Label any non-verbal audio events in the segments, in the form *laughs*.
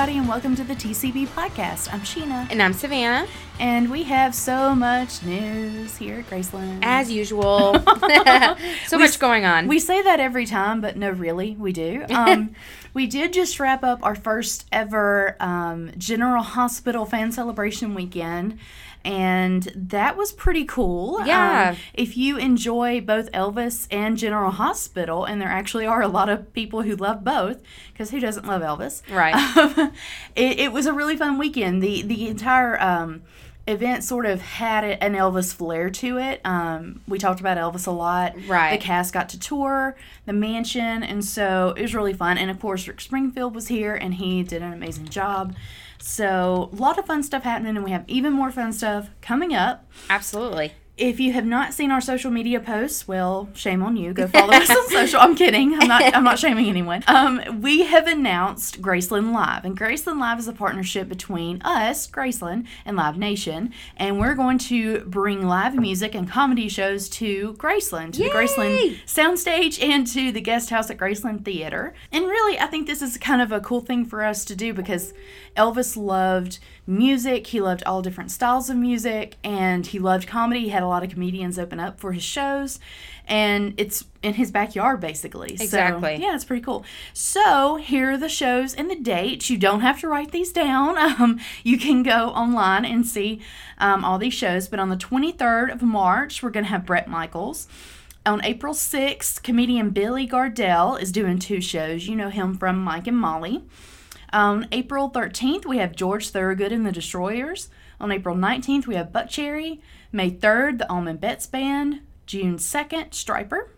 everybody, and welcome to the TCB podcast. I'm Sheena, And I'm Savannah, and we have so much news here at Graceland. as usual. *laughs* *laughs* so We much going on. we say that every time, but no, really, we do. *laughs* Um, we did just wrap up our first ever um, General Hospital fan celebration weekend. And that was pretty cool. Yeah. Um, if you enjoy both Elvis and General Hospital, and there actually are a lot of people who love both, because who doesn't love Elvis? Right. Um, *laughs* it, it was a really fun weekend. The the entire um, event sort of had an Elvis flair to it. Um, we talked about Elvis a lot. Right. The cast got to tour the mansion, and so it was really fun. And of course, Rick Springfield was here, and he did an amazing job. So a lot of fun stuff happening, and we have even more fun stuff coming up. Absolutely. If you have not seen our social media posts, well, shame on you. Go follow us on *laughs* social. I'm kidding. I'm not. I'm not *laughs* shaming anyone. Um, we have announced Graceland Live, and Graceland Live is a partnership between us, Graceland, and Live Nation, and we're going to bring live music and comedy shows to Graceland, to the Graceland Soundstage, and to the Guest House at Graceland Theater. And really, I think this is kind of a cool thing for us to do because Elvis loved music. He loved all different styles of music, and he loved comedy. He had a lot of comedians open up for his shows, and it's in his backyard basically. So, Exactly. yeah, it's pretty cool. So here are the shows and the dates. You don't have to write these down. *laughs* Um, you can go online and see um, all these shows. But on the 23rd of March, we're going to have Bret Michaels. On April 6th, comedian Billy Gardell is doing two shows. You know him from Mike and Molly. On April 13th, we have George Thorogood and the Destroyers. On April 19th, we have Buckcherry. May 3rd, the Allman Betts Band. June 2nd, Stryper.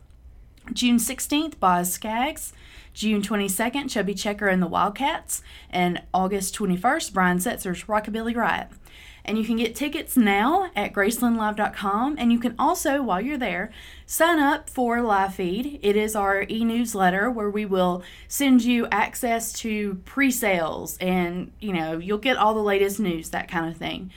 June 16th, Boz Scaggs. June 22nd, Chubby Checker and the Wildcats. And August 21st, Brian Setzer's Rockabilly Riot. And you can get tickets now at gracelandlive.com. And you can also, while you're there, sign up for Live Feed. It is our e newsletter where we will send you access to pre sales and, you know, you'll get all the latest news, that kind of thing.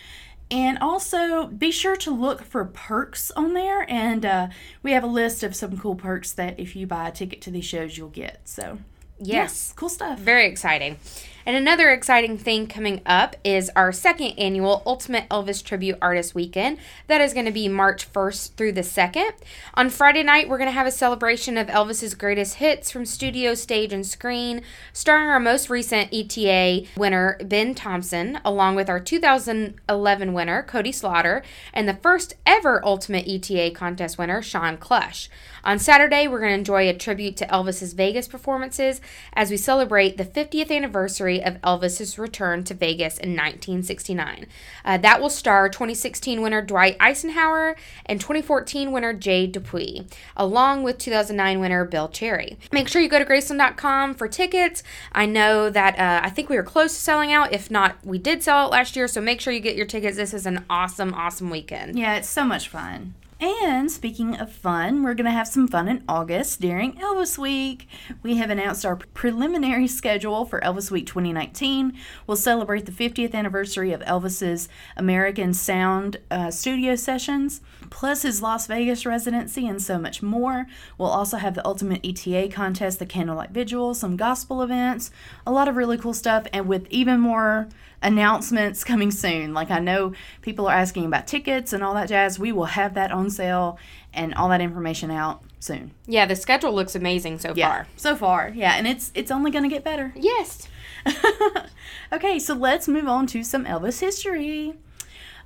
And also be sure to look for perks on there. And uh, we have a list of some cool perks that if you buy a ticket to these shows, you'll get. So, Yes. cool stuff. Very exciting. And another exciting thing coming up is our second annual Ultimate Elvis Tribute Artist Weekend. That is going to be March 1st through the 2nd. On Friday night, we're going to have a celebration of Elvis's greatest hits from studio, stage, and screen, starring our most recent ETA winner, Ben Thompson, along with our 2011 winner, Cody Slaughter, and the first ever Ultimate ETA contest winner, Shawn Klush. On Saturday, we're going to enjoy a tribute to Elvis's Vegas performances as we celebrate the 50th anniversary of Elvis's return to Vegas in 1969. Uh, that will star 2016 winner Dwight Icenhower and 2014 winner Jay Dupuis, along with 2009 winner Bill Cherry. Make sure you go to Graceland.com for tickets. I know that uh, I think we were close to selling out. If not, we did sell out last year, so make sure you get your tickets. This is an awesome, awesome weekend. Yeah, it's so much fun. And speaking of fun, we're going to have some fun in August during Elvis Week. We have announced our preliminary schedule for Elvis Week 2019. We'll celebrate the 50th anniversary of Elvis's American Sound uh, studio sessions, plus his Las Vegas residency, and so much more. We'll also have the Ultimate ETA contest, the Candlelight Vigil, some gospel events, a lot of really cool stuff, and with even more announcements coming soon. Like I know people are asking about tickets and all that jazz. We will have that on sale and all that information out soon. Yeah, the schedule looks amazing so far. So far. Yeah, and it's it's only going to get better. *laughs* Yes. okay, so let's move on to some Elvis history.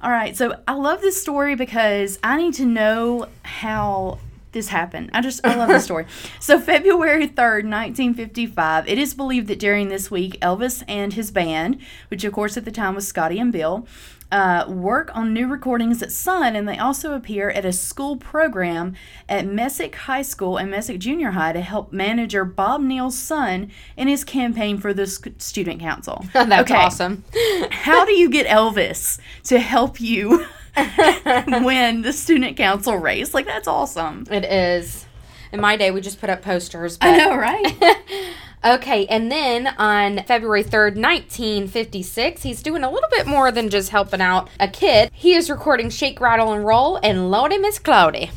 All right, so I love this story because I need to know how this happened. I just I love the story. *laughs* So February 3rd, 1955, it is believed that during this week Elvis and his band, which of course at the time was Scotty and Bill, uh, work on new recordings at Sun, and they also appear at a school program at Messick High School and Messick Junior High to help manager Bob Neal's son in his campaign for the sc- student council. *laughs* That's Okay, awesome. How do you *laughs* get Elvis to help you *laughs* win the student council race? Like that's awesome. It is. In my day, we just put up posters. But I know, right? *laughs* Okay, and then on February 3rd, 1956, he's doing a little bit more than just helping out a kid. He is recording Shake, Rattle, and Roll and Lawdy Miss Clawdy.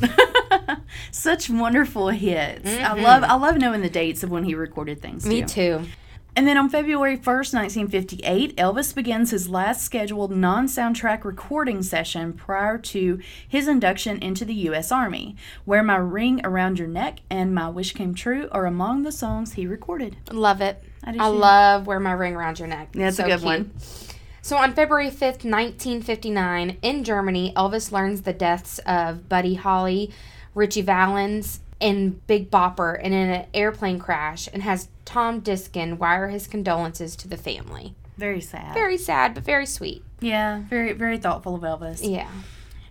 *laughs* Such wonderful hits. I mm-hmm. love I love knowing the dates of when he recorded things. Me too. And then on February 1st, 1958, Elvis begins his last scheduled non soundtrack recording session prior to his induction into the U.S. Army. Wear My Ring Around Your Neck and My Wish Came True are among the songs he recorded. Love it. I I, love Wear My Ring Around Your Neck. That's a So good cute. one. So on February 5th, 1959, in Germany, Elvis learns the deaths of Buddy Holly, Ritchie Valens, and Big Bopper and in an airplane crash and has Tom Diskin wire his condolences to the family. Very sad. Very sad, but very sweet. yeah, very, very thoughtful of Elvis. Yeah.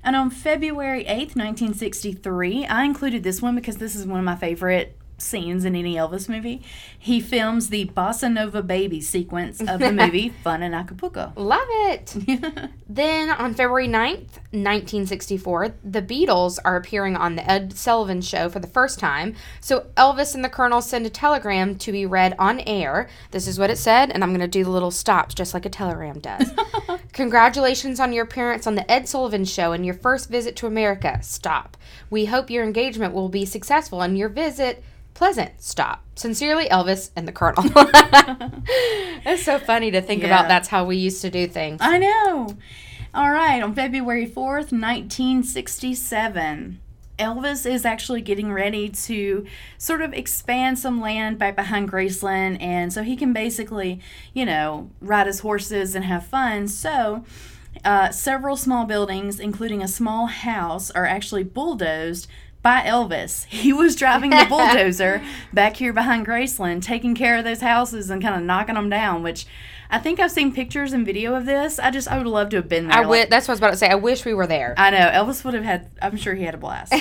And on February 8th, 1963, I included this one because this is one of my favorite scenes in any Elvis movie. He films the Bossa Nova Baby sequence of the movie *laughs* Fun in Acapulco. Love it. *laughs* Then on February 9th, 1964, the Beatles are appearing on the Ed Sullivan Show for the first time. So Elvis and the Colonel send a telegram to be read on air. This is what it said, and I'm going to do the little stops just like a telegram does. *laughs* Congratulations on your appearance on the Ed Sullivan Show and your first visit to America. Stop. We hope your engagement will be successful and your visit pleasant. Stop. Sincerely, Elvis and the Colonel. *laughs* *laughs* it's so funny to think Yeah. about that's how we used to do things. I know. All right, on February 4th, 1967, Elvis is actually getting ready to sort of expand some land back behind Graceland, and so he can basically, you know, ride his horses and have fun. So, uh, several small buildings, including a small house, are actually bulldozed by Elvis. *laughs* He was driving the bulldozer *laughs* back here behind Graceland, taking care of those houses and kind of knocking them down, which I think I've seen pictures and video of this. I just, I would love to have been there. I Like, that's what I was about to say. I wish we were there. I know. Elvis would have had, I'm sure he had a blast.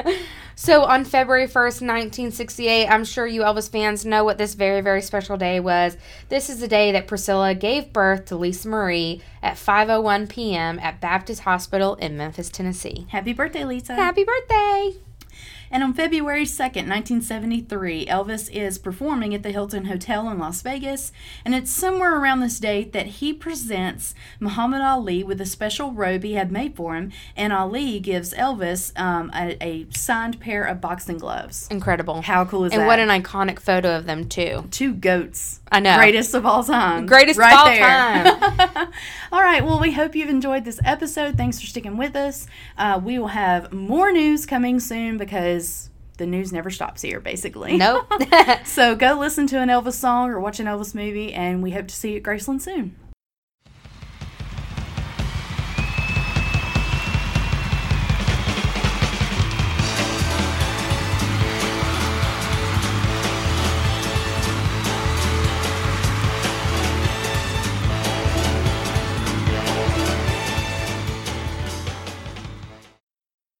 *laughs* so on February 1st, 1968, I'm sure you Elvis fans know what this very, very special day was. This is the day that Priscilla gave birth to Lisa Marie at 5.01 p.m. at Baptist Hospital in Memphis, Tennessee. Happy birthday, Lisa. Happy birthday! And on February 2nd, 1973, Elvis is performing at the Hilton Hotel in Las Vegas. And it's somewhere around this date that he presents Muhammad Ali with a special robe he had made for him. And Ali gives Elvis um, a, a signed pair of boxing gloves. Incredible. How cool is and that? And what an iconic photo of them, too. Two goats. I know. Greatest of all time. Greatest of right all there. *laughs* all right. Well, we hope you've enjoyed this episode. Thanks for sticking with us. Uh, we will have more news coming soon because the news never stops here, basically. Nope. *laughs* so go listen to an Elvis song or watch an Elvis movie, and we hope to see you at Graceland soon.